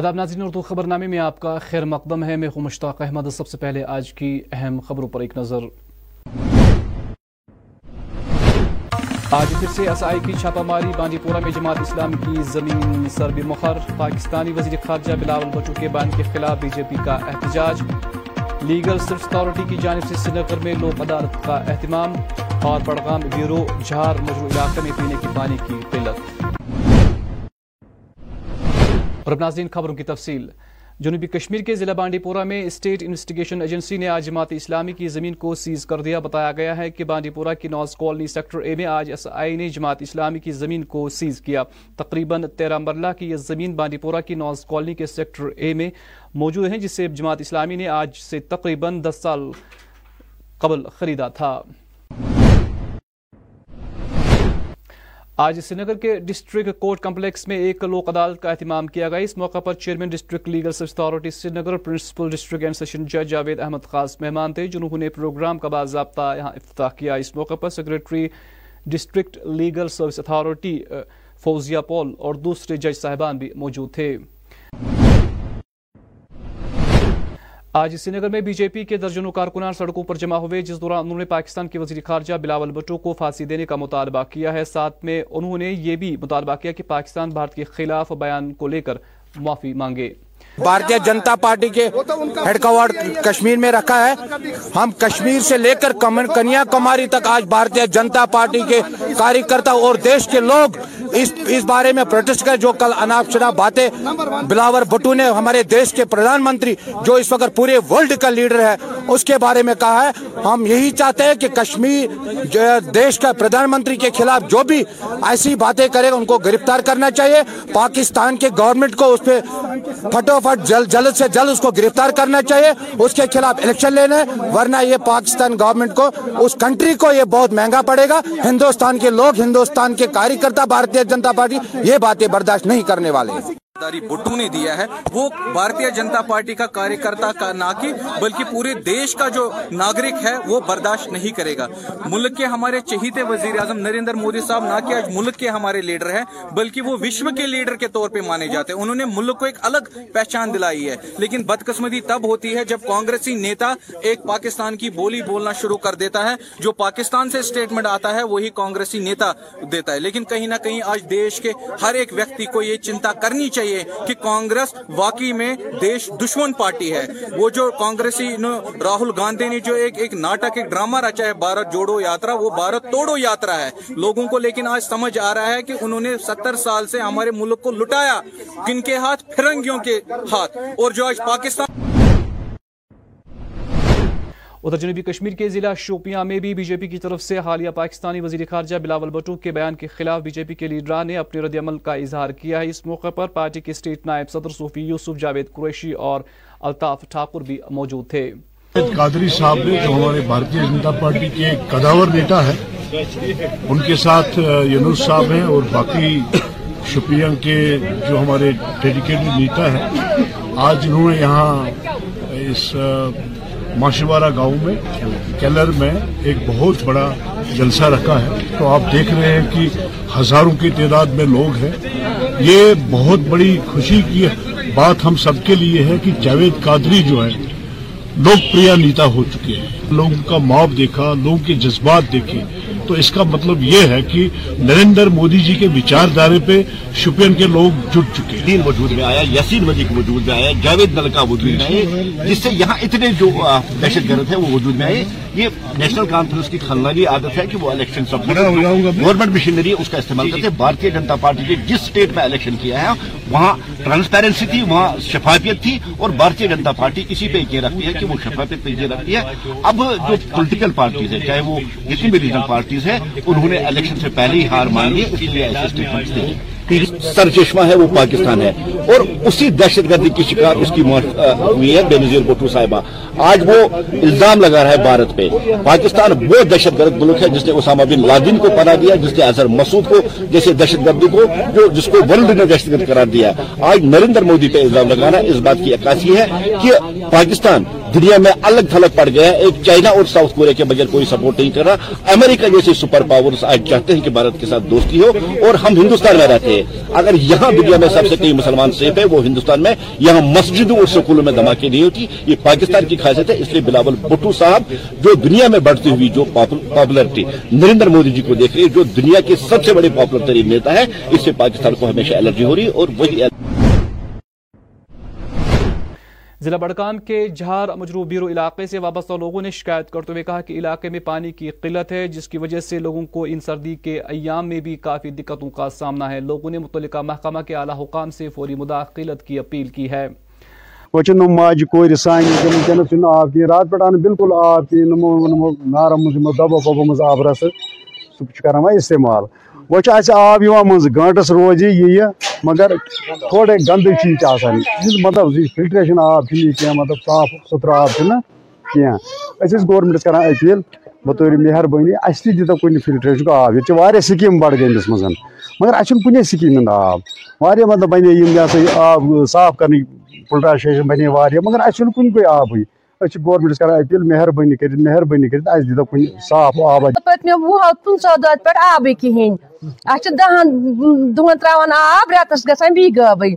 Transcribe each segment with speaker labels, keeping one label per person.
Speaker 1: آداب ناظرین، اردو خبر نامے میں آپ کا خیر مقدم ہے۔ میں ہوں مشتاق احمد۔ سب سے پہلے آج کی اہم خبروں پر ایک نظر۔ آج پھر سے ایس آئی کی چھاپہ ماری بانڈی پورہ میں جماعت اسلام کی زمین سربی مخر پاکستانی وزیر خارجہ بلاول بچو کے بان کے خلاف بی جے پی کا احتجاج۔ لیگل سرچ اتھارٹی کی جانب سے سری نگر میں لوک عدالت کا اہتمام۔ اور بڑگام بیرو جھار مجرو علاقے میں پینے کی پانی کی قلت۔ اور اب ناظرین خبروں کی تفصیل۔ جنوبی کشمیر کے ضلع بانڈی پورہ میں اسٹیٹ انویسٹیگیشن ایجنسی نے آج جماعت اسلامی کی زمین کو سیز کر دیا۔ بتایا گیا ہے کہ بانڈی پورہ کی نوز کالونی سیکٹر اے میں آج ایس آئی نے جماعت اسلامی کی زمین کو سیز کیا۔ تقریباً تیرہ مرلہ کی یہ زمین بانڈی پورہ کی نوز کالونی کے سیکٹر اے میں موجود ہے جسے جماعت اسلامی نے آج سے تقریباً دس سال قبل خریدا تھا۔ آج سری نگر کے ڈسٹرکٹ کورٹ کمپلیکس میں ایک لوک عدالت کا اہتمام کیا گیا۔ اس موقع پر chairman district legal service authority Srinagar principal district and session جج جاوید احمد خاص مہمان تھے جنہوں نے پروگرام کا باضابطہ یہاں افتتاح کیا۔ اس موقع پر secretary district legal service authority Fouzia Paul اور دوسرے جج صاحبان بھی موجود تھے۔ آج سری نگر میں بی جے پی کے درجنوں کارکنان سڑکوں پر جمع ہوئے، جس دوران انہوں نے پاکستان کے وزیر خارجہ بلاول بٹو کو پھانسی دینے کا مطالبہ کیا ہے۔ ساتھ میں انہوں نے یہ بھی مطالبہ کیا کہ پاکستان بھارت کے خلاف بیان کو لے کر معافی مانگے۔
Speaker 2: بھارتیہ جنتا پارٹی کے ہیڈ کوارٹر کشمیر میں رکھا ہے۔ ہم کشمیر سے لے کر کنیا کماری تک آج بھارتیہ جنتا پارٹی کے کاری کرتا اور دیش کے لوگ اس اس بارے میں پروٹیسٹ کر جو کل اناپ شناپ باتیں۔ بلاور بٹو نے ہمارے دیش کے پردھان منتری جو اس وقت پورے ورلڈ کا لیڈر ہے، اس کے بارے میں کہا ہے۔ ہم یہی چاہتے ہیں کہ کشمیر جو دیش کا پردھان منتری کے خلاف جو بھی ایسی باتیں کرے، ان کو گرفتار کرنا چاہیے۔ پاکستان کے گورنمنٹ کو اس پہ پھٹو پھٹ جلد جلد سے جلد اس کو گرفتار کرنا چاہیے، اس کے خلاف الیکشن لینے، ورنہ یہ پاکستان گورنمنٹ کو، اس کنٹری کو یہ بہت مہنگا پڑے گا۔ ہندوستان کے لوگ، ہندوستان کے کاری کرتا بھارتیہ جنتا پارٹی، یہ باتیں برداشت نہیں کرنے والے۔
Speaker 3: بٹو نے دیا ہے۔ وہ بھارتیہ جنتا پارٹی کا کاریہ کرتا کا نہ کہ بلکہ پورے دیش کا جو ناگرک ہے، وہ برداشت نہیں کرے گا۔ ملک کے ہمارے چہیتے وزیر اعظم نریندر مودی صاحب نہ کہ آج ملک کے ہمارے لیڈر ہیں، بلکہ وہ وشو کے لیڈر کے طور پہ مانے جاتے ہیں۔ انہوں نے ملک کو ایک الگ پہچان دلائی ہے۔ لیکن بدقسمتی تب ہوتی ہے جب کانگریسی نیتا ایک پاکستان کی بولی بولنا شروع کر دیتا ہے۔ جو پاکستان سے اسٹیٹمنٹ آتا ہے، وہی کانگریسی نیتا دیتا ہے۔ لیکن کہیں نہ کہیں آج دیش کے ہر ایک ویکتی کو یہ چنتا کرنی چاہیے۔ کہ کانگریس واقعی میں دیش دشمن پارٹی ہے۔ وہ جو کانگریسی راہل گاندھی نے جو ایک ایک ناٹک، ایک ڈرامہ رچا ہے، بھارت جوڑو یاترا، وہ بھارت توڑو یاترا ہے۔ لوگوں کو لیکن آج سمجھ آ رہا ہے کہ انہوں نے ستر سال سے ہمارے ملک کو لٹایا۔ کن کے ہاتھ؟ پھرنگیوں کے ہاتھ۔ اور جو آج پاکستان
Speaker 1: ادھر جنوبی کشمیر کے ضلع شوپیاں میں بھی بی جے پی کی طرف سے حالیہ پاکستانی وزیر خارجہ بلاول بٹو کے بیان کے خلاف بی جے پی کے لیڈران نے اپنے رد عمل کا اظہار کیا ہے۔ اس موقع پر پارٹی کے اسٹیٹ نائب صدر صوفی یوسف، جاوید قریشی اور الطاف ٹھاکر بھی موجود تھے۔
Speaker 4: قادری صاحب نے جو ہمارے بھارتیہ جنتا پارٹی کے قداور نیتا ہے، ان کے ساتھ ینوس صاحب ہیں اور باقی شوپیاں کے جو ہمارے ڈیڈیکیٹڈ نیتا ہے آج انہوں نے یہاں اس ماشیوارا گاؤں میں، کیلر میں ایک بہت بڑا جلسہ رکھا ہے۔ تو آپ دیکھ رہے ہیں کہ ہزاروں کی تعداد میں لوگ ہیں۔ یہ بہت بڑی خوشی کی بات ہم سب کے لیے ہے کہ جاوید قادری جو ہے، لوک پریا نیتا ہو چکے ہیں۔ لوگوں کا معاف دیکھا، لوگوں کے جذبات دیکھے۔ تو اس کا مطلب یہ ہے کہ نریندر مودی جی کے وچار دارے پہ شپین کے لوگ جٹ چکے ہیں۔
Speaker 5: دین وجود میں آیا یسین مجید وجود میں آیا، جاوید نلکا وجود میں آئے، جس سے یہاں اتنے جو دہشت گرد ہے وہ وجود میں آئے۔ یہ نیشنل کانفرنس کی خلنالی عادت ہے کہ وہ الیکشن سب گورنمنٹ مشینری اس کا استعمال کرتے ہیں۔ بھارتیہ جنتا پارٹی نے جس اسٹیٹ میں الیکشن کیا ہے وہاں ٹرانسپیرنسی تھی وہاں شفافیت تھی اور بھارتیہ جنتا پارٹی اسی پہ یہ رکھتی ہے کہ وہ شفافیت پہ یہ رکھتی ہے۔ اب جو پولیٹیکل پارٹیز ہے چاہے وہ جتنی بھی ریجنل پارٹیز ہے انہوں نے الیکشن سے پہلے ہی ہار مان لی اس لیے ایسے اسٹیٹمنٹس دیے سر چشمہ ہے، وہ پاکستان ہے۔ اور اسی دہشت گردی کی شکار اس کی موت ہوئی ہے بے نظیر بٹو صاحبہ۔ آج وہ الزام لگا رہا ہے بھارت پہ۔ پاکستان وہ دہشت گرد ملک ہے جس نے اسامہ بن لادن کو پناہ دیا، جس نے اظہر مسعود کو، جیسے دہشت گردی کو، جو جس کو ورلڈ نے دہشت گرد قرار دیا۔ آج نریندر مودی پہ الزام لگانا اس بات کی عکاسی ہے کہ پاکستان دنیا میں الگ تھلگ پڑ گیا ہے۔ ایک چائنا اور ساؤتھ کوریا کے بغیر کوئی سپورٹ نہیں کر رہا۔ امریکہ جیسے سپر پاورز آج چاہتے ہیں کہ بھارت کے ساتھ دوستی ہو اور ہم ہندوستان میں رہتے ہیں۔ اگر یہاں دنیا میں سب سے کئی مسلمان سیف ہے وہ ہندوستان میں، یہاں مسجدوں اور سکولوں میں دھماکے نہیں ہوتی۔ یہ پاکستان کی خاصیت ہے، اس لیے بلاول بٹو صاحب، جو دنیا میں بڑھتی ہوئی جو پاپولرٹی، نریندر مودی جی کو دیکھ رہی ہے جو دنیا کے سب سے بڑے پاپولر ترین نیتا ہے اس سے پاکستان کو ہمیشہ الرجی ہو
Speaker 1: رہی ہے اور وہی ضلع بڑکام کے جھار مجروب بیرو علاقے سے وابستہ لوگوں نے شکایت کرتے ہوئے کہا کہ علاقے میں پانی کی قلت ہے، جس کی وجہ سے لوگوں کو ان سردی کے ایام میں بھی کافی دقتوں کا سامنا ہے۔ لوگوں نے متعلقہ محکمہ کے اعلی حکام سے فوری
Speaker 6: مداخلت کی اپیل کی ہے۔ وچن ماجہ کور سان ونکس آب کھین رات پہ آو بالکل آب کھین نارم مز دبو پبو مز آب رس سہ کر استعمال۔ وہ آب مز گنٹس روز یہ مگر تھوڑے گندٕ چیز مطلب فلٹریشن آب مطلب صاف ستھرا آب چھُنہٕ کینٛہہ أسۍ ٲسۍ گورمٮ۪نٛٹَس کَران أپیٖل بطورِ مہربٲنی اَسہِ تہِ آب۔ یہ سکیم بڈگس سِکیٖم مگر اچھا کن سکیم ہند آب۔ واریاہ مطلب بنے یہ آب صاف کرنے فِلٹرٛایشیشن بنے مگر اچھا کن کُنہِ آبی أسۍ چھِ گورمٮ۪نٛٹَس کران أپیٖل
Speaker 7: مہربٲنی کٔرِتھ مہربٲنی کٔرِتھ اَسہِ دِتو کُنہِ صاف آب پٔتمیو وُہو پٕنٛژٕہو دۄہَو پٮ۪ٹھ آبٕے کِہیٖنۍ اَسہِ چھِ دَہَن دۄہَن ترٛاوان آب رٮ۪تَس گژھان بیٚیہِ غٲبٕے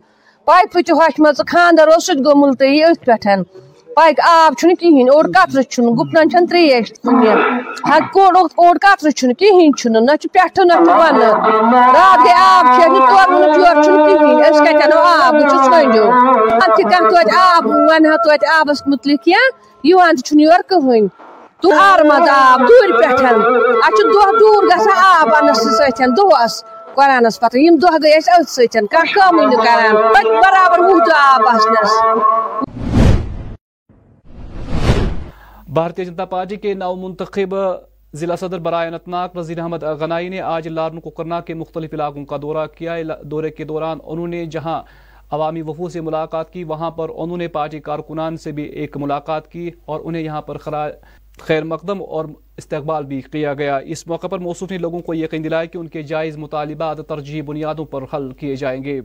Speaker 7: پایپہٕ چھِ ہۄچھمَژٕ خانٛدَر اوس سُہ تہِ گوٚو مُلتٔوی أتھۍ پٮ۪ٹھ پکہ آب چھنہ کہین اور کتر گپن گپنن چھن تریش تنیا اور کتر کہین چھن نہ چھ نہ چھ ون رات گئی آب چھ نہ تو نہ جور کہین اس آب چھ سنجو تو آب ون ہا تو آبس متعلق یا یوان یور کہین دور
Speaker 1: مز آب دور پہ اچھ دہ دور گا آب انس ستھن دہس قرآنس پتہ یم دہ گئی ات سن کم نکان برابر وہ دہ آب آسنس بھارتیہ جنتا پارٹی کے نو منتخب ضلع صدر برائے اننت وزیر نذیر احمد غنائی نے آج لارن کوکرنا کے مختلف علاقوں کا دورہ کیا۔ دورے کے دوران انہوں نے جہاں عوامی وفو سے ملاقات کی، وہاں پر انہوں نے پارٹی کارکنان سے بھی ایک ملاقات کی اور انہیں
Speaker 8: یہاں پر خراج خیر مقدم اور استقبال بھی کیا گیا۔ اس موقع پر موصوف نے لوگوں کو یقین دلایا کہ ان کے جائز مطالبات، ترجیح بنیادوں پر حل کیے جائیں گے۔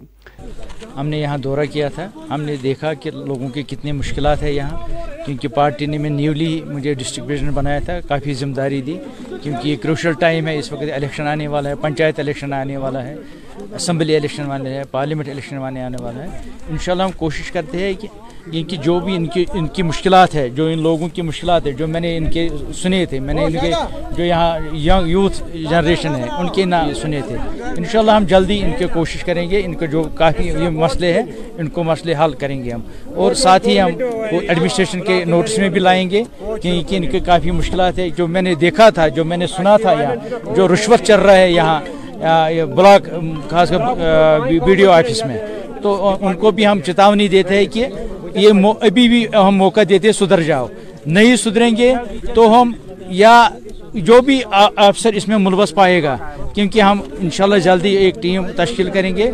Speaker 8: ہم نے یہاں دورہ کیا تھا۔ ہم نے دیکھا کہ لوگوں کے کتنے مشکلات ہیں یہاں، کیونکہ پارٹی نے میں نیولی مجھے ڈسٹرکٹ پریزیڈنٹ بنایا تھا، کافی ذمہ داری دی، کیونکہ یہ کروشل ٹائم ہے، اس وقت الیکشن آنے والا ہے، پنچایت الیکشن آنے والا ہے، اسمبلی الیکشن والے ہے پارلیمنٹ الیکشن والے آنے والا ہے انشاءاللہ ہم کوشش کرتے ہیں کہ ان کی جو بھی ان کی ان کی مشکلات ہے، جو ان لوگوں کی مشکلات ہے، جو میں نے ان کے سنے تھے، میں نے ان کے جو یہاں یوتھ جنریشن ہے، ان کے نہ سنے تھے۔ انشاءاللہ ہم جلدی ان کی کوشش کریں گے، ان کے جو کافی یہ مسئلے ہیں، ان کو مسئلے حل کریں گے ہم۔ اور ساتھ ہی ہم ایڈمنسٹریشن کے نوٹس میں بھی لائیں گے کہ ان کے کافی مشکلات ہے جو میں نے دیکھا تھا، جو میں نے سنا تھا یہاں، جو رشوت چل رہا ہے یہاں بلاک، خاص کر ویڈیو آفس میں۔ تو ان کو بھی ہم چتاونی دیتے ہیں کہ یہ ابھی بھی ہم موقع دیتے سدھر جاؤ۔ نہیں سدھریں گے تو ہم یا جو بھی افسر اس میں ملوث پائے گا۔ کیونکہ ہم انشاءاللہ جلدی ایک ٹیم تشکیل کریں گے۔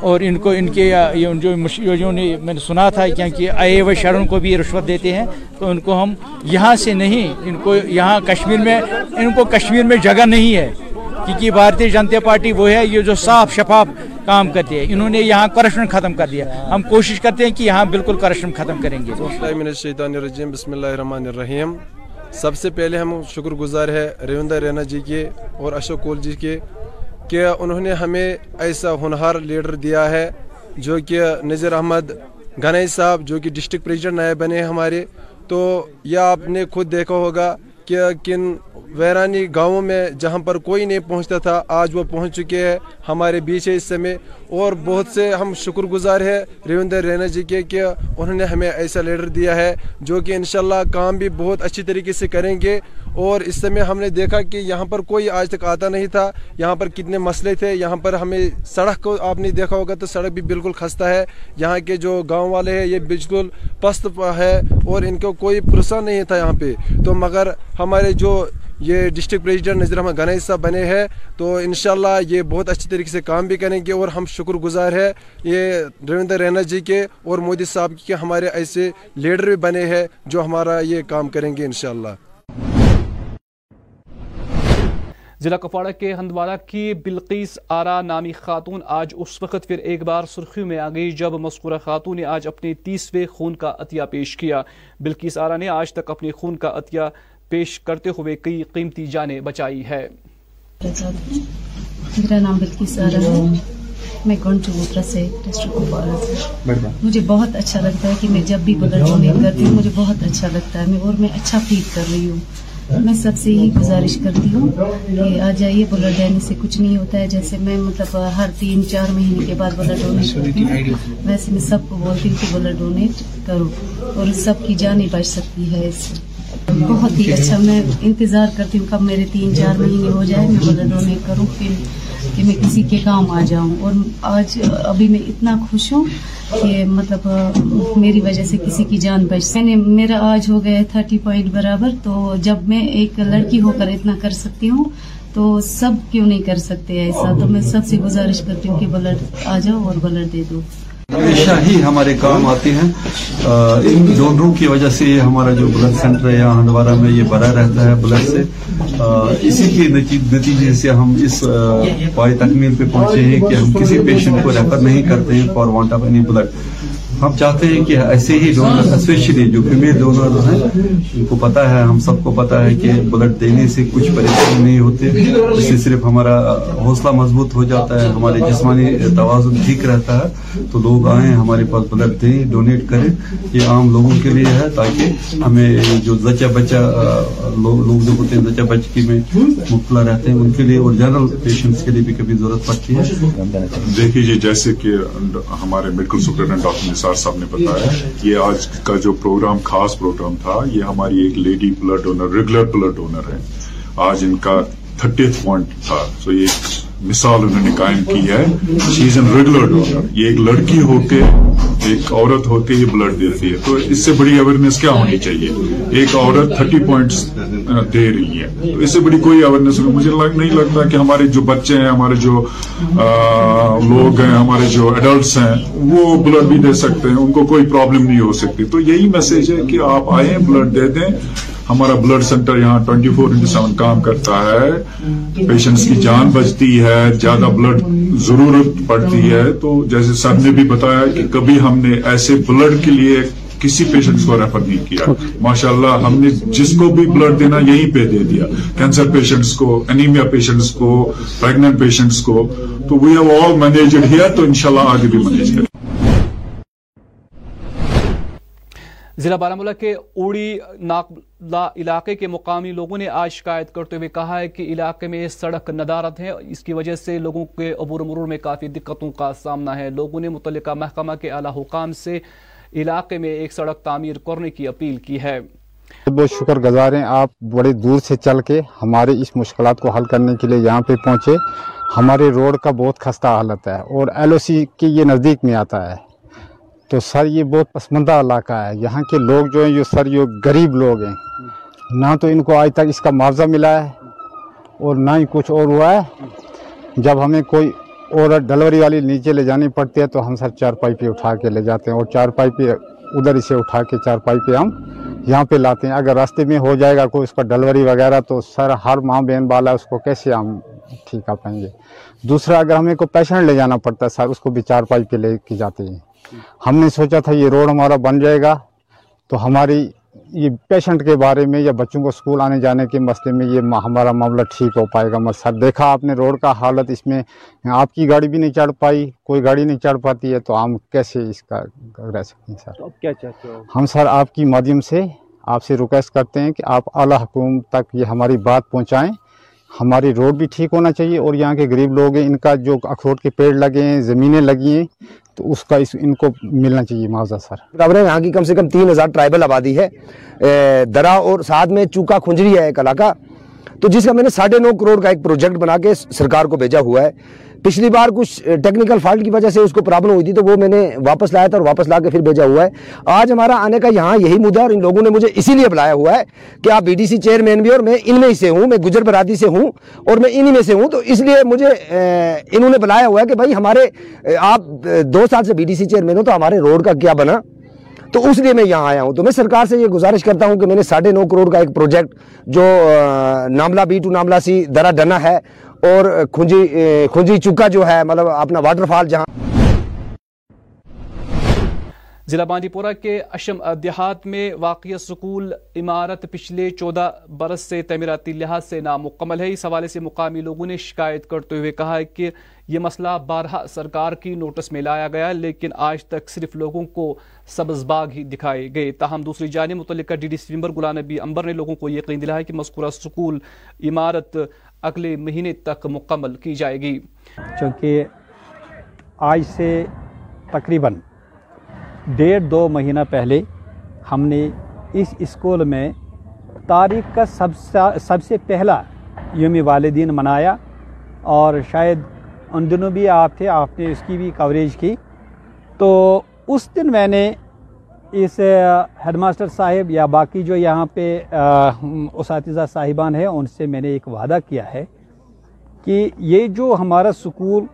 Speaker 8: اور ان کو ان کے جو جو نے
Speaker 9: میں نے سنا تھا کیونکہ آئے و شہروں کو بھی رشوت دیتے ہیں۔ تو ان کو ہم یہاں سے نہیں، ان کو یہاں کشمیر میں ان کو کشمیر میں جگہ نہیں ہے۔ کیونکہ بھارتی جنتا پارٹی وہ ہے، یہ جو صاف شفاف کام کرتے ہیں انہوں نے یہاں کرپشن ختم کر دیا۔ ہم کوشش کرتے ہیں کہ یہاں بالکل کرپشن ختم کریں گے۔ من الشیطان الرجیم۔ بسم اللہ الرحمن الرحیم۔ سب سے پہلے ہم شکر گزار ہے ریوندہ رینا جی کے اور اشوک کول جی کے کہ انہوں نے ہمیں ایسا ہنہار لیڈر دیا ہے جو کہ نظر احمد گنائی صاحب، جو کہ ڈسٹرکٹ پریزیڈنٹ نئے بنے ہمارے۔ تو یہ آپ نے خود دیکھا ہوگا کہ کن ویرانی گاؤں میں جہاں پر کوئی نہیں پہنچتا تھا، آج وہ پہنچ چکے ہیں ہمارے بیچ ہے اس سمے۔ اور بہت سے ہم شکر گزار ہیں ریوندر رینا جی کے کہ انہوں نے ہمیں ایسا لیڈر دیا ہے جو کہ انشاءاللہ کام بھی بہت اچھی طریقے سے کریں گے۔ اور اس سمے ہم نے دیکھا کہ یہاں پر کوئی آج تک آتا نہیں تھا۔ یہاں پر کتنے مسئلے تھے، یہاں پر ہمیں سڑک کو آپ نے دیکھا ہوگا تو سڑک بھی بالکل خستہ ہے۔ یہاں کے جو گاؤں والے ہیں، یہ بالکل پست ہے اور ان کو کوئی پرسہ نہیں تھا یہاں پہ۔ تو مگر ہمارے جو یہ ڈسٹرکٹ پریزیڈنٹ نظر احمد گنائی صاحب بنے ہیں، تو انشاءاللہ یہ بہت اچھی طریقے سے کام بھی کریں گے اور ہم شکر گزار ہے یہ رویندر رینا جی کے اور مودی صاحب کے ہمارے ایسے لیڈر بھی بنے ہیں جو ہمارا یہ کام کریں گے انشاءاللہ۔
Speaker 1: ضلع کپواڑہ کے ہندوارہ کی بلقیس آرا نامی خاتون آج اس وقت پھر ایک بار سرخیوں میں آ گئی جب مذکورہ خاتون نے آج اپنے تیسویں خون کا عطیہ پیش کیا۔ بلقیس آرا نے آج تک اپنے خون کا عطیہ پیش کرتے ہوئے کئی قیمتی جانیں بچائی ہے۔
Speaker 10: میرا نام میں گونڈ چبوترا سے ڈسٹرکٹ کپواڑہ سے مجھے بہت اچھا لگتا ہے کہ میں جب بھی بلڈ ڈونیٹ کرتی ہوں مجھے بہت اچھا لگتا ہے۔ میں اور میں اچھا فیل کر رہی ہوں۔ میں سب سے یہی گزارش کرتی ہوں کہ آ جائیے بلڈ دینے سے کچھ نہیں ہوتا ہے۔ جیسے میں مطلب ہر تین چار مہینے کے بعد بلڈ ڈونیٹ کرتی ہوں ویسے میں سب کو بولتی ہوں کہ بلڈ ڈونیٹ کرو اور سب کی جانیں بچ سکتی ہے اس سے۔ بہت ہی اچھا میں انتظار کرتی ہوں کب میرے تین چار مہینے ہو جائے میں بلڈ ڈونیٹ کروں پھر کہ میں کسی کے کام آ جاؤں۔ اور آج ابھی میں اتنا خوش ہوں کہ مطلب میری وجہ سے کسی کی جان بچ۔ میں نے، میرا آج ہو گیا تھرٹی پوائنٹ برابر، تو جب میں ایک لڑکی ہو کر اتنا کر سکتی ہوں، تو سب کیوں نہیں کر سکتے ایسا؟ تو میں سب سے گزارش کرتی ہوں کہ بلڈ آ جاؤ اور بلڈ دے دو۔
Speaker 11: ہمیشہ ہی ہمارے کام آتے ہیں۔ ان ڈونروں کی وجہ سے یہ ہمارا جو بلڈ سینٹر ہے یہاں ہندوارہ میں یہ بڑا رہتا ہے بلڈ سے اسی کے نتیجے سے ہم اس پائے تکمیل پہ پہنچے ہیں کہ ہم کسی پیشنٹ کو ریفر نہیں کرتے ہیں for want of any blood ہم چاہتے ہیں کہ ایسے ہی ڈونر اسپیشلی جو فیمیل ڈونر ہیں ان کو پتا ہے ہم سب کو پتا ہے کہ بلڈ دینے سے کچھ پریشانی نہیں ہوتے اس سے صرف ہمارا حوصلہ مضبوط ہو جاتا ہے ہمارے جسمانی توازن ٹھیک رہتا ہے۔ تو لوگ آئیں ہمارے پاس بلڈ دیں ڈونیٹ کریں۔ یہ عام لوگوں کے لیے ہے تاکہ ہمیں جو زچہ بچہ لوگ جو ہوتے ہیں زچہ بچکی میں مبتلا رہتے ہیں ان کے لیے اور جنرل پیشنٹس کے لیے بھی کبھی ضرورت پڑتی ہے۔
Speaker 12: دیکھیے جیسے کہ ہمارے میڈیکل سپرنٹینڈنٹ ڈاکٹر نثار صاحب نے بتایا یہ آج کا جو پروگرام، خاص پروگرام تھا، یہ ہماری ایک lady blood donor, regular blood donor ہے۔ آج ان کا تھرٹیتھ پوائنٹ تھا۔ تو یہ مثال انہوں نے قائم کی ہے شیز این ریگولر ڈونر یہ ایک لڑکی ہو کے ایک عورت ہو کے یہ بلڈ دیتی ہے۔ تو اس سے بڑی اویئرنیس کیا ہونی چاہیے؟ ایک عورت تھرٹی پوائنٹس دے رہی ہے۔ تو اس سے بڑی کوئی اویئرنیس مجھے نہیں لگتا کہ ہمارے جو بچے ہیں، ہمارے جو لوگ ہیں، ہمارے جو ایڈلٹس ہیں، وہ بلڈ بھی دے سکتے ہیں، ان کو کوئی پرابلم نہیں ہو سکتی۔ تو یہی میسج ہے کہ آپ آئیں بلڈ دے دیں۔ ہمارا بلڈ سینٹر یہاں ٹوینٹی فور انٹو سیون کام کرتا ہے۔ پیشنٹس کی جان بچتی ہے، زیادہ بلڈ ضرورت پڑتی ہے۔ تو جیسے سر نے بھی بتایا کہ کبھی ہم نے ایسے بلڈ کے لیے کسی پیشنٹس کو ریفر نہیں کیا۔ ماشاء اللہ ہم نے جس کو بھی بلڈ دینا یہیں پہ دے دیا۔ کینسر پیشنٹس کو انیمیا پیشنٹس کو پریگنٹ پیشنٹس کو۔ تو we have all managed here تو انشاءاللہ آگے بھی مینیج کریں۔
Speaker 1: ضلع بارہ کے اوڑی ناقلا علاقے کے مقامی لوگوں نے آج شکایت کرتے ہوئے کہا ہے کہ علاقے میں سڑک ندارت ہے اس کی وجہ سے لوگوں کے عبور مرور میں کافی دقتوں کا سامنا ہے۔ لوگوں نے متعلقہ محکمہ کے اعلی حکام سے علاقے میں ایک سڑک تعمیر کرنے کی اپیل کی ہے۔
Speaker 13: بہت شکر گزار ہیں آپ بڑے دور سے چل کے ہمارے اس مشکلات کو حل کرنے کے لیے یہاں پہ پہنچے۔ ہمارے روڈ کا بہت خستہ حالت ہے اور ایل او سی کی یہ نزدیک میں آتا ہے۔ تو سر یہ بہت پسماندہ علاقہ ہے۔ یہاں کے لوگ جو ہیں، یہ سر یہ غریب لوگ ہیں۔ نہ تو ان کو آج تک اس کا معاوضہ ملا ہے اور نہ ہی کچھ اور ہوا ہے۔ جب ہمیں کوئی اور ڈلیوری والی نیچے لے جانی پڑتی ہے تو ہم سر چار پائپیں اٹھا کے لے جاتے ہیں اور چار پائپیں ادھر اسے اٹھا کے چار پائپیں ہم یہاں پہ لاتے ہیں۔ اگر راستے میں ہو جائے گا کوئی اس کا ڈلیوری وغیرہ تو سر ہر ماں بہن والا اس کو کیسے ہم ٹھیک آ پائیں گے؟ دوسرا، اگر ہمیں کوئی پیشنٹ لے جانا پڑتا ہے سر، اس کو بھی چار پائپیں لے کے جاتے ہیں۔ ہم نے سوچا تھا یہ روڈ ہمارا بن جائے گا تو ہماری یہ پیشنٹ کے بارے میں یا بچوں کو اسکول آنے جانے کے مسئلے میں یہ ہمارا معاملہ ٹھیک ہو پائے گا۔ سر دیکھا آپ نے روڈ کا حالت اس میں آپ کی گاڑی بھی نہیں چڑھ پائی کوئی گاڑی نہیں چڑھ پاتی ہے تو ہم کیسے اس کا رہ سکتے ہیں سر؟
Speaker 14: کیا چاہتے ہو؟
Speaker 13: ہم سر آپ کی مادھیم سے آپ سے ریکویسٹ کرتے ہیں کہ آپ اعلیٰ حکومت تک یہ ہماری بات پہنچائیں۔ ہماری روڈ بھی ٹھیک ہونا چاہیے اور یہاں کے غریب لوگ ہیں ان کا جو اخروٹ کے پیڑ لگے ہیں زمینیں لگی ہیں تو اس کا اس ان کو ملنا چاہیے معاوضہ سر۔
Speaker 14: خبریں یہاں کی کم سے کم تین ہزار ٹرائبل آبادی ہے۔ درا اور ساتھ میں چوکا کھنجری ہے ایک علاقہ۔ تو جس کا میں نے ساڑھے نو کروڑ کا ایک پروجیکٹ بنا کے سرکار کو بھیجا ہوا ہے۔ پچھلی بار کچھ ٹیکنیکل فالٹ کی وجہ سے اس کو پرابلم ہوئی تھی، تو وہ میں نے واپس لایا تھا اور واپس لا کے پھر بھیجا ہوا ہے۔ آج ہمارا آنے کا یہاں یہی مدعا اور ان لوگوں نے مجھے اسی لیے بلایا ہوا ہے کہ آپ بی ڈی سی چیئرمین بھی اور میں ان میں ہی سے ہوں، میں گجر برادری سے ہوں اور میں انہی میں سے ہوں۔ تو اس لیے مجھے انہوں نے بلایا ہوا ہے کہ بھائی ہمارے آپ دو سال سے بی ڈی سی چیئرمین ہو تو ہمارے روڈ کا کیا بنا؟ تو اس لیے میں یہاں آیا ہوں۔ تو میں سرکار سے یہ گزارش کرتا ہوں کہ میں نے ساڑھے نو کروڑ کا ایک پروجیکٹ جو ناملہ بی ٹو ناملہ سی درا ڈنا ہے اور کھنجی کھنجی چکا جو ہے مطلب اپنا واٹر فال جہاں
Speaker 1: ضلع بانڈی پورہ کے اشم دیہات میں واقع سکول عمارت پچھلے چودہ برس سے تعمیراتی لحاظ سے نامکمل ہے۔ اس حوالے سے مقامی لوگوں نے شکایت کرتے ہوئے کہا ہے کہ یہ مسئلہ بارہا سرکار کی نوٹس میں لایا گیا لیکن آج تک صرف لوگوں کو سبز باغ ہی دکھائے گئے۔ تاہم، دوسری جانب، متعلقہ ڈی ڈی سی ممبر غلام نبی امبر نے لوگوں کو یقین دلایا کہ مذکورہ سکول عمارت اگلے مہینے تک مکمل کی جائے گی۔
Speaker 15: چونکہ آج سے تقریباً ڈیڑھ دو مہینہ پہلے ہم نے اس اسکول میں تاریخ کا سب سب سے پہلا یوم والدین منایا اور شاید ان دنوں بھی آپ تھے، آپ نے اس کی بھی کوریج کی۔ تو اس دن میں نے اس ہیڈ ماسٹر صاحب یا باقی جو یہاں پہ اساتذہ صاحبان ہیں، ان سے میں نے ایک وعدہ کیا ہے کہ یہ جو ہمارا سکول،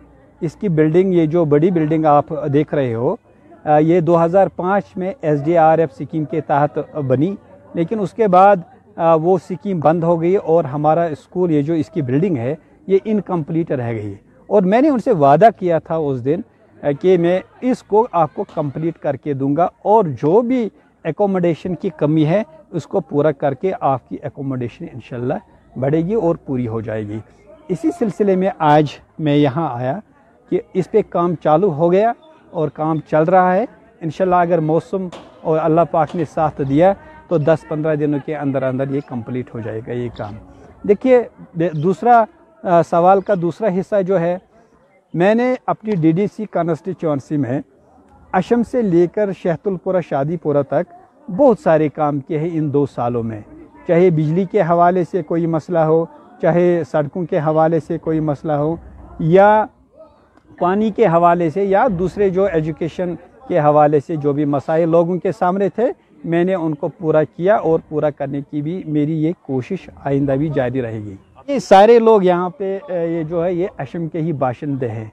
Speaker 15: اس کی بلڈنگ، یہ جو بڑی بلڈنگ آپ دیکھ رہے ہو یہ دو ہزار پانچ میں S D R F scheme کے تحت بنی، لیکن اس کے بعد وہ سکیم بند ہو گئی اور ہمارا اسکول، یہ جو اس کی بلڈنگ ہے، یہ انکمپلیٹ رہ گئی۔ اور میں نے ان سے وعدہ کیا تھا اس دن کہ میں اس کو، آپ کو کمپلیٹ کر کے دوں گا اور جو بھی ایکوموڈیشن کی کمی ہے، اس کو پورا کر کے آپ کی ایکوموڈیشن انشاءاللہ بڑھے گی اور پوری ہو جائے گی۔ اسی سلسلے میں آج میں یہاں آیا کہ اس پہ کام چالو ہو گیا۔ اور کام چل رہا ہے۔ انشاءاللہ اگر موسم اور اللہ پاک نے ساتھ دیا تو دس پندرہ دنوں کے اندر اندر یہ کمپلیٹ ہو جائے گا یہ کام۔ دیکھیے دوسرا سوال کا دوسرا حصہ جو ہے، میں نے اپنی ڈی ڈی سی کانسٹیچوئنسی میں اشم سے لے کر شہت الپورہ، شادی پورہ تک بہت سارے کام کیے ہیں ان دو سالوں میں۔ چاہے بجلی کے حوالے سے کوئی مسئلہ ہو، چاہے سڑکوں کے حوالے سے کوئی مسئلہ ہو، یا پانی کے حوالے سے یا دوسرے جو ایجوکیشن کے حوالے سے جو بھی مسائل لوگوں کے سامنے تھے، میں نے ان کو پورا کیا اور پورا کرنے کی بھی میری یہ کوشش آئندہ بھی جاری رہے گی۔ یہ سارے لوگ یہاں پہ یہ جو ہے، یہ اشم کے ہی باشندے ہیں۔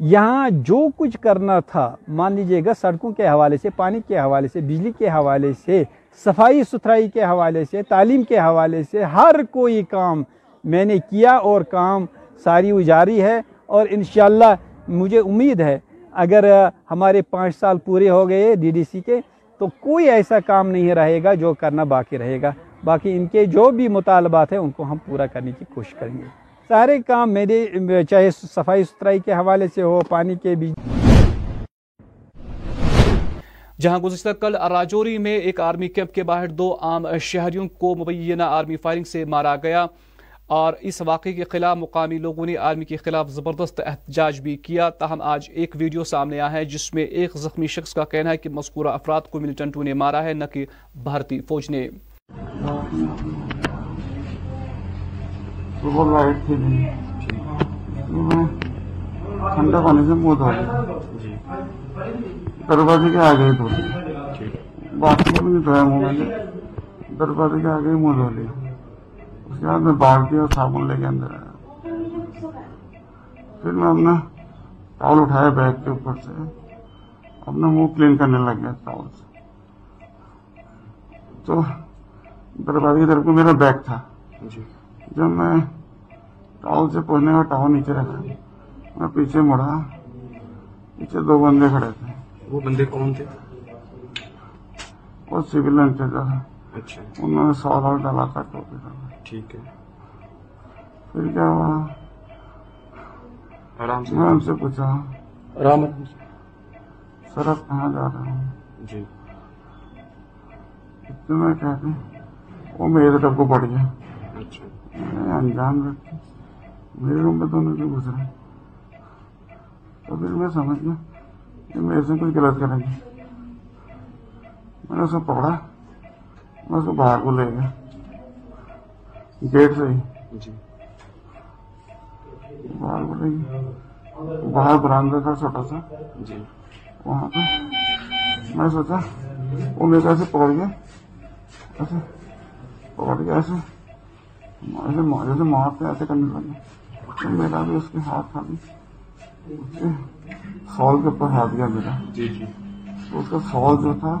Speaker 15: یہاں جو کچھ کرنا تھا، مان لیجیے گا، سڑکوں کے حوالے سے، پانی کے حوالے سے، بجلی کے حوالے سے، صفائی ستھرائی کے حوالے سے، تعلیم کے حوالے سے، ہر کوئی کام میں نے کیا اور کام ساری جاری ہے۔ اور انشاءاللہ مجھے امید ہے، اگر ہمارے پانچ سال پورے ہو گئے ڈی ڈی سی کے، تو کوئی ایسا کام نہیں رہے گا جو کرنا باقی رہے گا۔ باقی ان کے جو بھی مطالبات ہیں، ان کو ہم پورا کرنے کی کوشش کریں گے۔ سارے کام میرے، چاہے صفائی ستھرائی کے حوالے سے ہو، پانی کے بھی۔
Speaker 1: جہاں گزشتہ کل راجوری میں ایک آرمی کیمپ کے باہر دو عام شہریوں کو مبینہ آرمی فائرنگ سے مارا گیا۔ اور اس واقعے کے خلاف مقامی لوگوں نے آرمی کے خلاف زبردست احتجاج بھی کیا۔ تاہم آج ایک ویڈیو سامنے آیا ہے جس میں ایک زخمی شخص کا کہنا ہے کہ مذکورہ افراد کو ملیٹنٹوں نے مارا ہے نہ کہ بھارتی فوج نے۔
Speaker 16: ٹھنڈا پانی سے منہ دھو دروازے کے آگے دھو باقی نہیں دھویا منہ میں دروازے کے آگے منہ دھو لیا۔ اس کے بعد میں بالٹی اور صابن لے کے اندر آیا۔ پھر میں اپنا ٹاول اٹھایا بیگ کے اوپر سے۔ اپنا منہ کلین کرنے لگ گیا ٹاول سے۔ تو دروازے کی طرف میرا بیگ تھا۔ جب میں ٹاول سے پہنچنے کا ٹاول نیچے رکھا میں پیچھے مڑا۔ پیچھے دو بندے کھڑے تھے۔
Speaker 17: وہ بندے کون تھے؟
Speaker 16: وہ سول انچارج
Speaker 17: اچھا۔
Speaker 16: انہوں نے سوال ڈالا تھا ٹوپی ڈالا
Speaker 17: ٹھیک ہے۔
Speaker 16: پھر کیا ہوا؟
Speaker 17: آرام سے۔
Speaker 16: میں سے پوچھا۔
Speaker 17: آرام
Speaker 16: سر اب کہاں جا رہا ہوں
Speaker 17: جی۔
Speaker 16: اتنے میں کہتے وہ میرے طرف کو پڑ گیا۔
Speaker 17: اچھا۔
Speaker 16: انجان رکھتی میرے روم میں دونوں کیوں گزرے تو پھر میں سمجھ گیا کہ میرے سے کچھ غلط کریں گے۔ میں نے اسے پکڑا میں اس کو باہر کو لے گیا۔ گیٹ سے ہی
Speaker 17: جی
Speaker 16: باہر برآمدہ تھا چھوٹا سا۔
Speaker 17: جی۔
Speaker 16: وہاں پہ۔ میں سوچا وہ میرے ایسے پکڑ گیا ایسے پکڑ گیا ایسے۔ ایسے جیسے مارتے ایسے کرنے لگے۔ میرا بھی اس کے ہاتھ تھا بھی اس کے سال کے اوپر ہاتھ گیا میرا۔
Speaker 17: جی جی۔
Speaker 16: اس کا سال جو تھا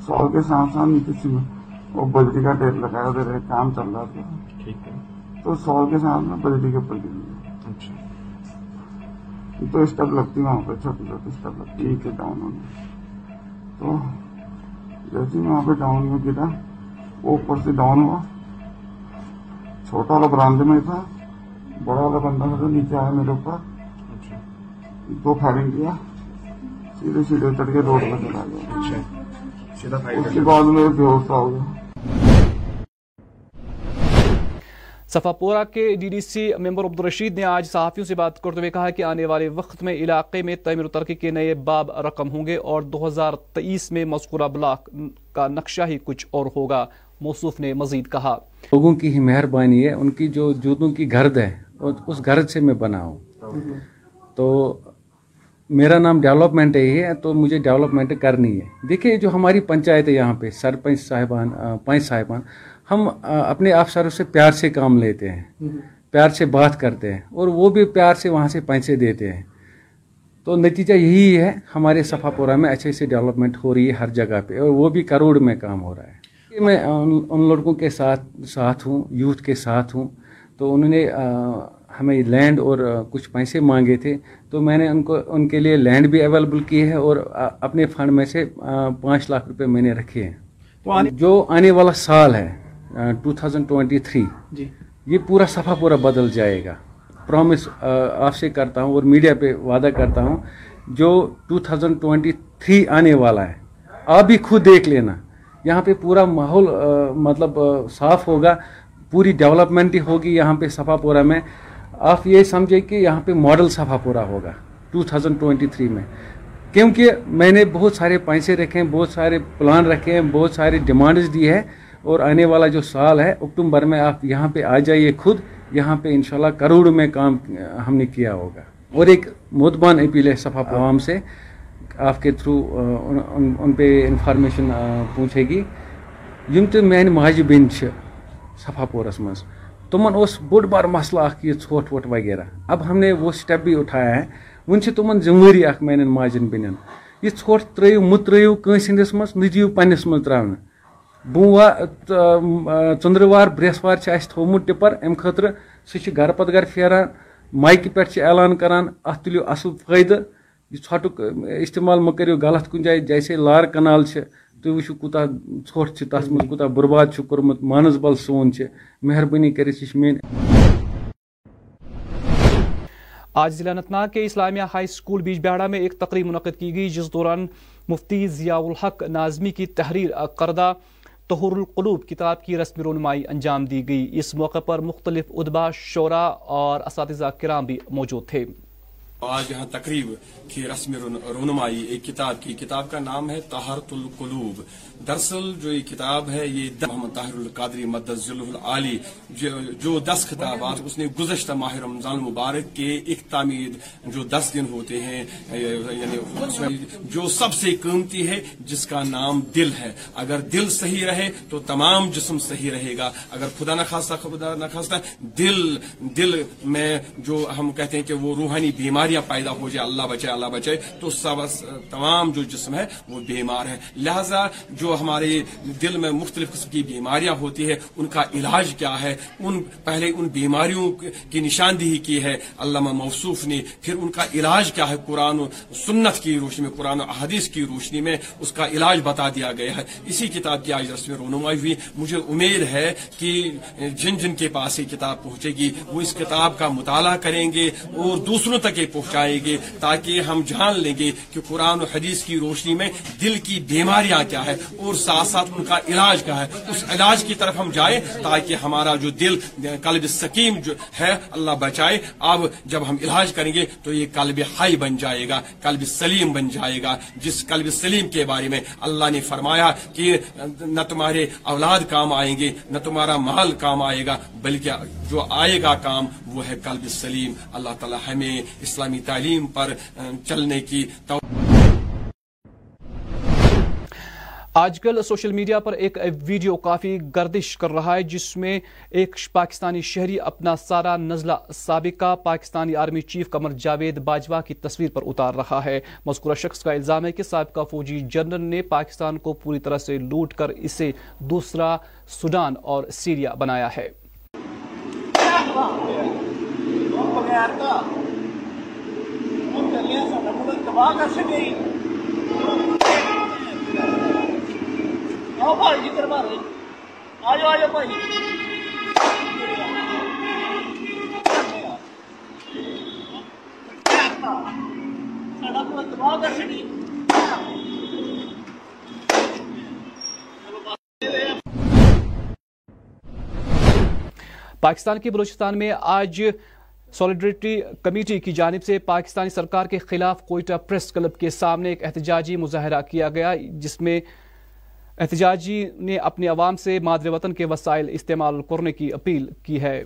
Speaker 16: سال کے ساتھ
Speaker 17: ساتھ نیچے
Speaker 16: سے وہ بجلی کا ٹیپ لگایا ادھر کام چل رہا تھا۔ تو سال کے ساتھ میں بجلی کے
Speaker 17: اوپر گر
Speaker 16: گیا اچھا۔ تو اسٹپ لگتی وہاں پہ چھت پہ اسٹپ
Speaker 17: لگتی
Speaker 16: نیچے ڈاؤن ہونے تو جیسے میں وہاں پہ ڈاؤن میں گرا وہ اوپر سے ڈاؤن ہوا۔ چھوٹا والا براندے میں تھا بڑا والا بندہ تھا نیچے آیا میرے اوپر۔ اچھا۔ دو فائرنگ کیا سیدھے سیدھے چڑھ کے روڈ پہ چلا گیا۔ اچھا۔ سفا کے صفا کے D D C member
Speaker 17: Abdul Rashid
Speaker 16: نے آج صحافیوں سے بات کرتے ہوئے
Speaker 1: کہا کہ آنے والے وقت میں علاقے میں تعمیر و ترقی کے نئے باب رقم ہوں گے اور دو ہزار تیئیس میں مذکورہ بلاک کا نقشہ ہی کچھ اور ہوگا موصوف نے مزید کہا۔ لوگوں کی ہی مہربانی ہے ان کی جو جوتوں
Speaker 18: کی گرد ہے اس گھرد سے میں بنا ہوں۔ تو میرا نام ڈیولپمنٹ ہے تو مجھے ڈیولپمنٹ کرنی ہے۔ دیکھیے جو ہماری پنچایت ہے یہاں پہ سرپنچ صاحبان پنچ صاحبان ہم اپنے افسروں سے پیار سے کام لیتے ہیں پیار سے بات کرتے ہیں اور وہ بھی پیار سے وہاں سے پیسے دیتے ہیں۔ تو نتیجہ یہی ہے ہمارے صفا پورہ میں اچھے سے ڈیولپمنٹ ہو رہی ہے ہر جگہ پہ اور وہ بھی کروڑ میں کام ہو رہا ہے۔ میں ان لڑکوں کے ساتھ ساتھ ہوں یوتھ کے ساتھ ہوں تو انہوں نے ہمیں لینڈ اور کچھ پیسے مانگے تھے تو میں نے ان کو ان کے لیے لینڈ بھی اویلیبل کی ہے اور اپنے فنڈ میں سے پانچ لاکھ روپے میں نے رکھے ہیں۔ جو آنے والا سال ہے ٹو تھاؤزنڈ ٹوئنٹی تھری جی۔
Speaker 17: یہ پورا
Speaker 18: صفحہ پورا بدل جائے گا۔ پرومس آپ سے کرتا
Speaker 17: ہوں
Speaker 18: اور میڈیا پہ وعدہ کرتا ہوں جو ٹو تھاؤزنڈ ٹوئنٹی تھری آنے والا ہے آپ بھی خود دیکھ لینا۔ یہاں پہ پورا ماحول مطلب صاف ہوگا پوری ڈیولپمنٹ ہوگی یہاں پہ صفا پورا میں۔ آپ یہ سمجھے کہ یہاں پہ ماڈل صفا پورا ہوگا، 2023 میں۔ کیونکہ میں نے بہت سارے پیسے رکھے ہیں، بہت سارے پلان رکھے ہیں، بہت سارے ڈیمانڈز دی ہے اور آنے والا جو سال ہے، اکتوبر میں آپ یہاں پہ آ جائیے خود۔ یہاں پہ انشاءاللہ کروڑ میں کام ہم نے کیا ہوگا۔ اور ایک مدبان اپیل ہے صفحہ عوام سے آپ کے تھرو ان پہ انفارمیشن پوچھے گی۔ یم تو میان ماجہ بین صفحہ پورس مز تمن اس بوڑ بار مسئلہ اخ یہ ٹھوٹ ووٹ وغیرہ۔ اب ہم نے وہ سٹیپ بھی اٹھایا ہے۔ ون تمن ذمہ داری اخ مین ماجن بن یہ ٹھوٹ ترو مت ترو کنس ہندس مز نیو پنس مز تراؤن بوا ژندروار اس تھوم ٹپر۔ ام خطر سہ گھر پتہ گھر پھیران مائکہ پہ اعلان کران ات تلو اصل فائدہ۔ یہ ٹھٹک استعمال مہ کرو غلط کن جائیں جیسے لار کنال تُہۍ وٕچھِو کوٗتاہ ژھۄٹھ چھِ تَتھ منٛز، کوٗتاہ بُرباد چھُ کوٚرمُت مانَسبَل سون چھِ۔ مہربٲنی کٔرِتھ یہِ چھِ
Speaker 1: میٲنۍ۔ آج ضلع اننت ناگ کے اسلامیہ ہائی سکول بیج بیاڑا میں ایک تقریب منعقد کی گئی، جس دوران مفتی ضیاء الحق نازمی کی تحریر کردہ تہر القلوب کتاب کی رسم رونمائی انجام دی گئی۔ اس موقع پر مختلف ادبا شعرا اور اساتذہ کرام
Speaker 17: بھی موجود تھے۔ آج یہاں تقریب کی رسم رونمائی، ایک کتاب کی کتاب کا نام ہے تہارت القلوب۔ دراصل جو یہ کتاب ہے، یہ محمد طاہر القادری مدد ضلع العالی، جو دس خطابات اس نے گزشتہ ماہ رمضان المبارک کے اختتامی جو دس دن ہوتے ہیں یعنی جو سب سے قیمتی ہے، جس کا نام دل ہے۔ اگر دل صحیح رہے تو تمام جسم صحیح رہے گا۔ اگر خدا نخواستہ خدا نخواستہ دل دل میں جو ہم کہتے ہیں کہ وہ روحانی بیماری بیماریاں پیدا ہو جائے اللہ بچائے اللہ بچائے، تو سب تمام جو جسم ہے، وہ بیمار ہے۔ لہذا جو ہمارے دل میں مختلف قسم کی بیماریاں ہوتی ہے ان کا علاج کیا ہے؟ ان پہلے ان بیماریوں کی نشاندہی کی ہے۔ علامہ موصوف نے پھر ان کا علاج کیا ہے؟ قرآن و سنت کی روشنی میں، قرآن و احادیث کی روشنی میں اس کا علاج بتا دیا گیا ہے۔ اسی کتاب کی آج رسم رونمائی ہوئی۔ مجھے امید ہے کہ جن جن کے پاس یہ کتاب پہنچے گی، وہ اس کتاب کا مطالعہ کریں گے اور دوسروں تک یہ پہنچائے گے تاکہ ہم جان لیں گے کہ قرآن و حدیث کی روشنی میں دل کی بیماریاں کیا ہے اور ساتھ ساتھ ان کا علاج کیا ہے۔ اس علاج کی طرف ہم جائیں تاکہ ہمارا جو دل، قلب سکیم جو ہے، اللہ بچائے۔ اب جب ہم علاج کریں گے تو یہ قلب ہائی بن جائے گا، قلب سلیم بن جائے گا۔ جس قلب سلیم کے بارے میں اللہ نے فرمایا کہ نہ تمہارے اولاد کام آئیں گے، نہ تمہارا مال کام آئے گا، بلکہ جو آئے گا کام وہ ہے قلب سلیم۔ اللہ تعالی ہمیں اسلامی اسلامی تعلیم پر چلنے کی تو...
Speaker 1: آج کل سوشل میڈیا پر ایک ویڈیو کافی گردش کر رہا ہے جس میں ایک پاکستانی شہری اپنا سارا نزلہ سابقہ پاکستانی آرمی چیف کمر جاوید باجوا کی تصویر پر اتار رہا ہے۔ مذکورہ شخص کا الزام ہے کہ سابقہ فوجی جنرل نے پاکستان کو پوری طرح سے لوٹ کر اسے دوسرا سوڈان اور سیریا بنایا ہے۔ پاکستان کے بلوچستان میں آج سولیڈریٹی کمیٹی کی جانب سے پاکستانی سرکار کے خلاف کوئٹہ پریس کلب کے سامنے ایک احتجاجی مظاہرہ کیا گیا، جس میں احتجاجی نے اپنے عوام سے مادر وطن کے وسائل استعمال کرنے کی اپیل کی ہے۔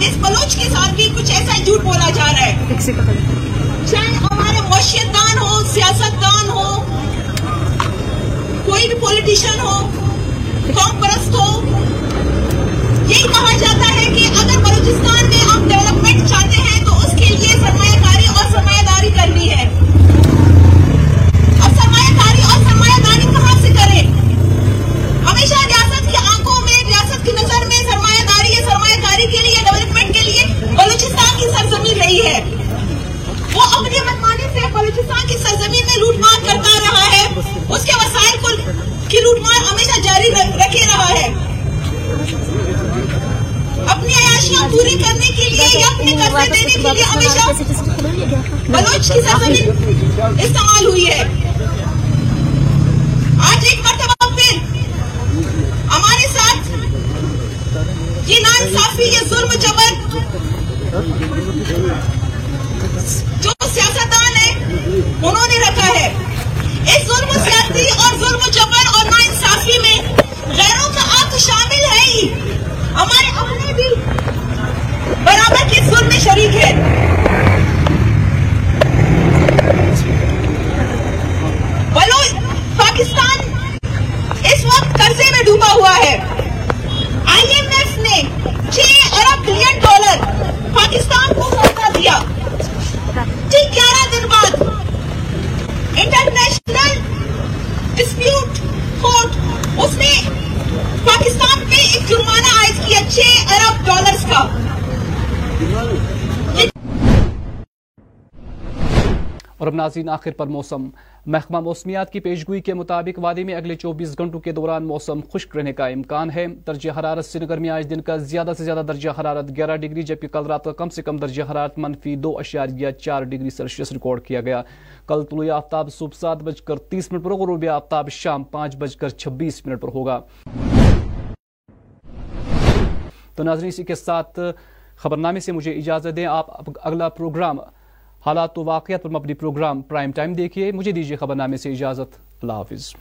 Speaker 19: اس بلوچ کے ساتھ بھی کچھ ایسا جھوٹ بولا جا رہا ہے۔ چاہے ہمارے معاشیت دان ہو سیاست دان ہو کوئی بھی پولیٹیشن ہو قوم پرست ہو یہی کہا جاتا ہے کہ اگر بلوچستان میں ہم ڈیولپمنٹ چاہتے ہیں تو اس کے لیے سرمایہ کاری اور سرمایہ داری کرنی ہے۔ اب سرمایہ کاری اور سرمایہ داری کہاں سے کرے ہمیشہ ریاست کی آنکھوں میں، ریاست کی نظر میں سرمایہ داری یا سرمایہ کاری کے لیے ڈیولپمنٹ کے لیے بلوچستان کی سرزمین رہی ہے۔ وہ اپنی منمانی سے بلوچستان کی سرزمین میں لوٹ مار کرتا رہا ہے۔ اس کے وسائل کو کی لوٹ مار ہمیشہ جاری رکھے رہا ہے عیاشیاں پوری کرنے کے لیے یا اپنے قرضے دینے کے لیے ہمیشہ بلوچ کی سرزمین استعمال ہوئی ہے آج ایک مرتبہ پھر ہمارے ساتھ یہ نانصافی یہ ظلم جبر جو سیاستدان ہے انہوں نے رکھا ہے اس ظلم سیاسی اور ظلم جبر اور نانصافی میں غیروں کا عقل شامل ہے ہی ہمارے اپنے بھی برابر کے ظلم میں شریک ہے بلو پاکستان اس وقت قرضے میں ڈوبا ہوا ہے آئی ایم ایف نے چھ ارب بلین ڈالر پاکستان کو قرضہ دیا ٹھیک گیارہ دن بعد انٹرنیشنل ڈسپیوٹ کورٹ اس نے پاکستان پہ ایک جرمانہ عائد کیا چھ ارب ڈالرز کا
Speaker 1: اور اب ناظرین، آخر پر موسم۔ محکمہ موسمیات کی پیشگوئی کے مطابق وادی میں اگلے چوبیس گھنٹوں کے دوران موسم خشک رہنے کا امکان ہے۔ درجہ حرارت سری نگر میں آج دن کا زیادہ سے زیادہ درجہ حرارت گیارہ ڈگری، جبکہ کل رات کا کم سے کم درجہ حرارت منفی دو اشاریہ چار ڈگری سیلسیس ریکارڈ کیا گیا۔ کل طلوع آفتاب صبح سات بج کر تیس منٹ پر غروب آفتاب شام پانچ بج کر چھبیس منٹ پر ہوگا۔ تو ناظرین، اسی کے ساتھ خبرنامے سے مجھے اجازت دیں، آپ اگلا پروگرام حالات و واقعات پر مبنی پروگرام پرائم ٹائم دیکھیے، مجھے دیجیے خبر نامے سے اجازت۔ اللہ حافظ۔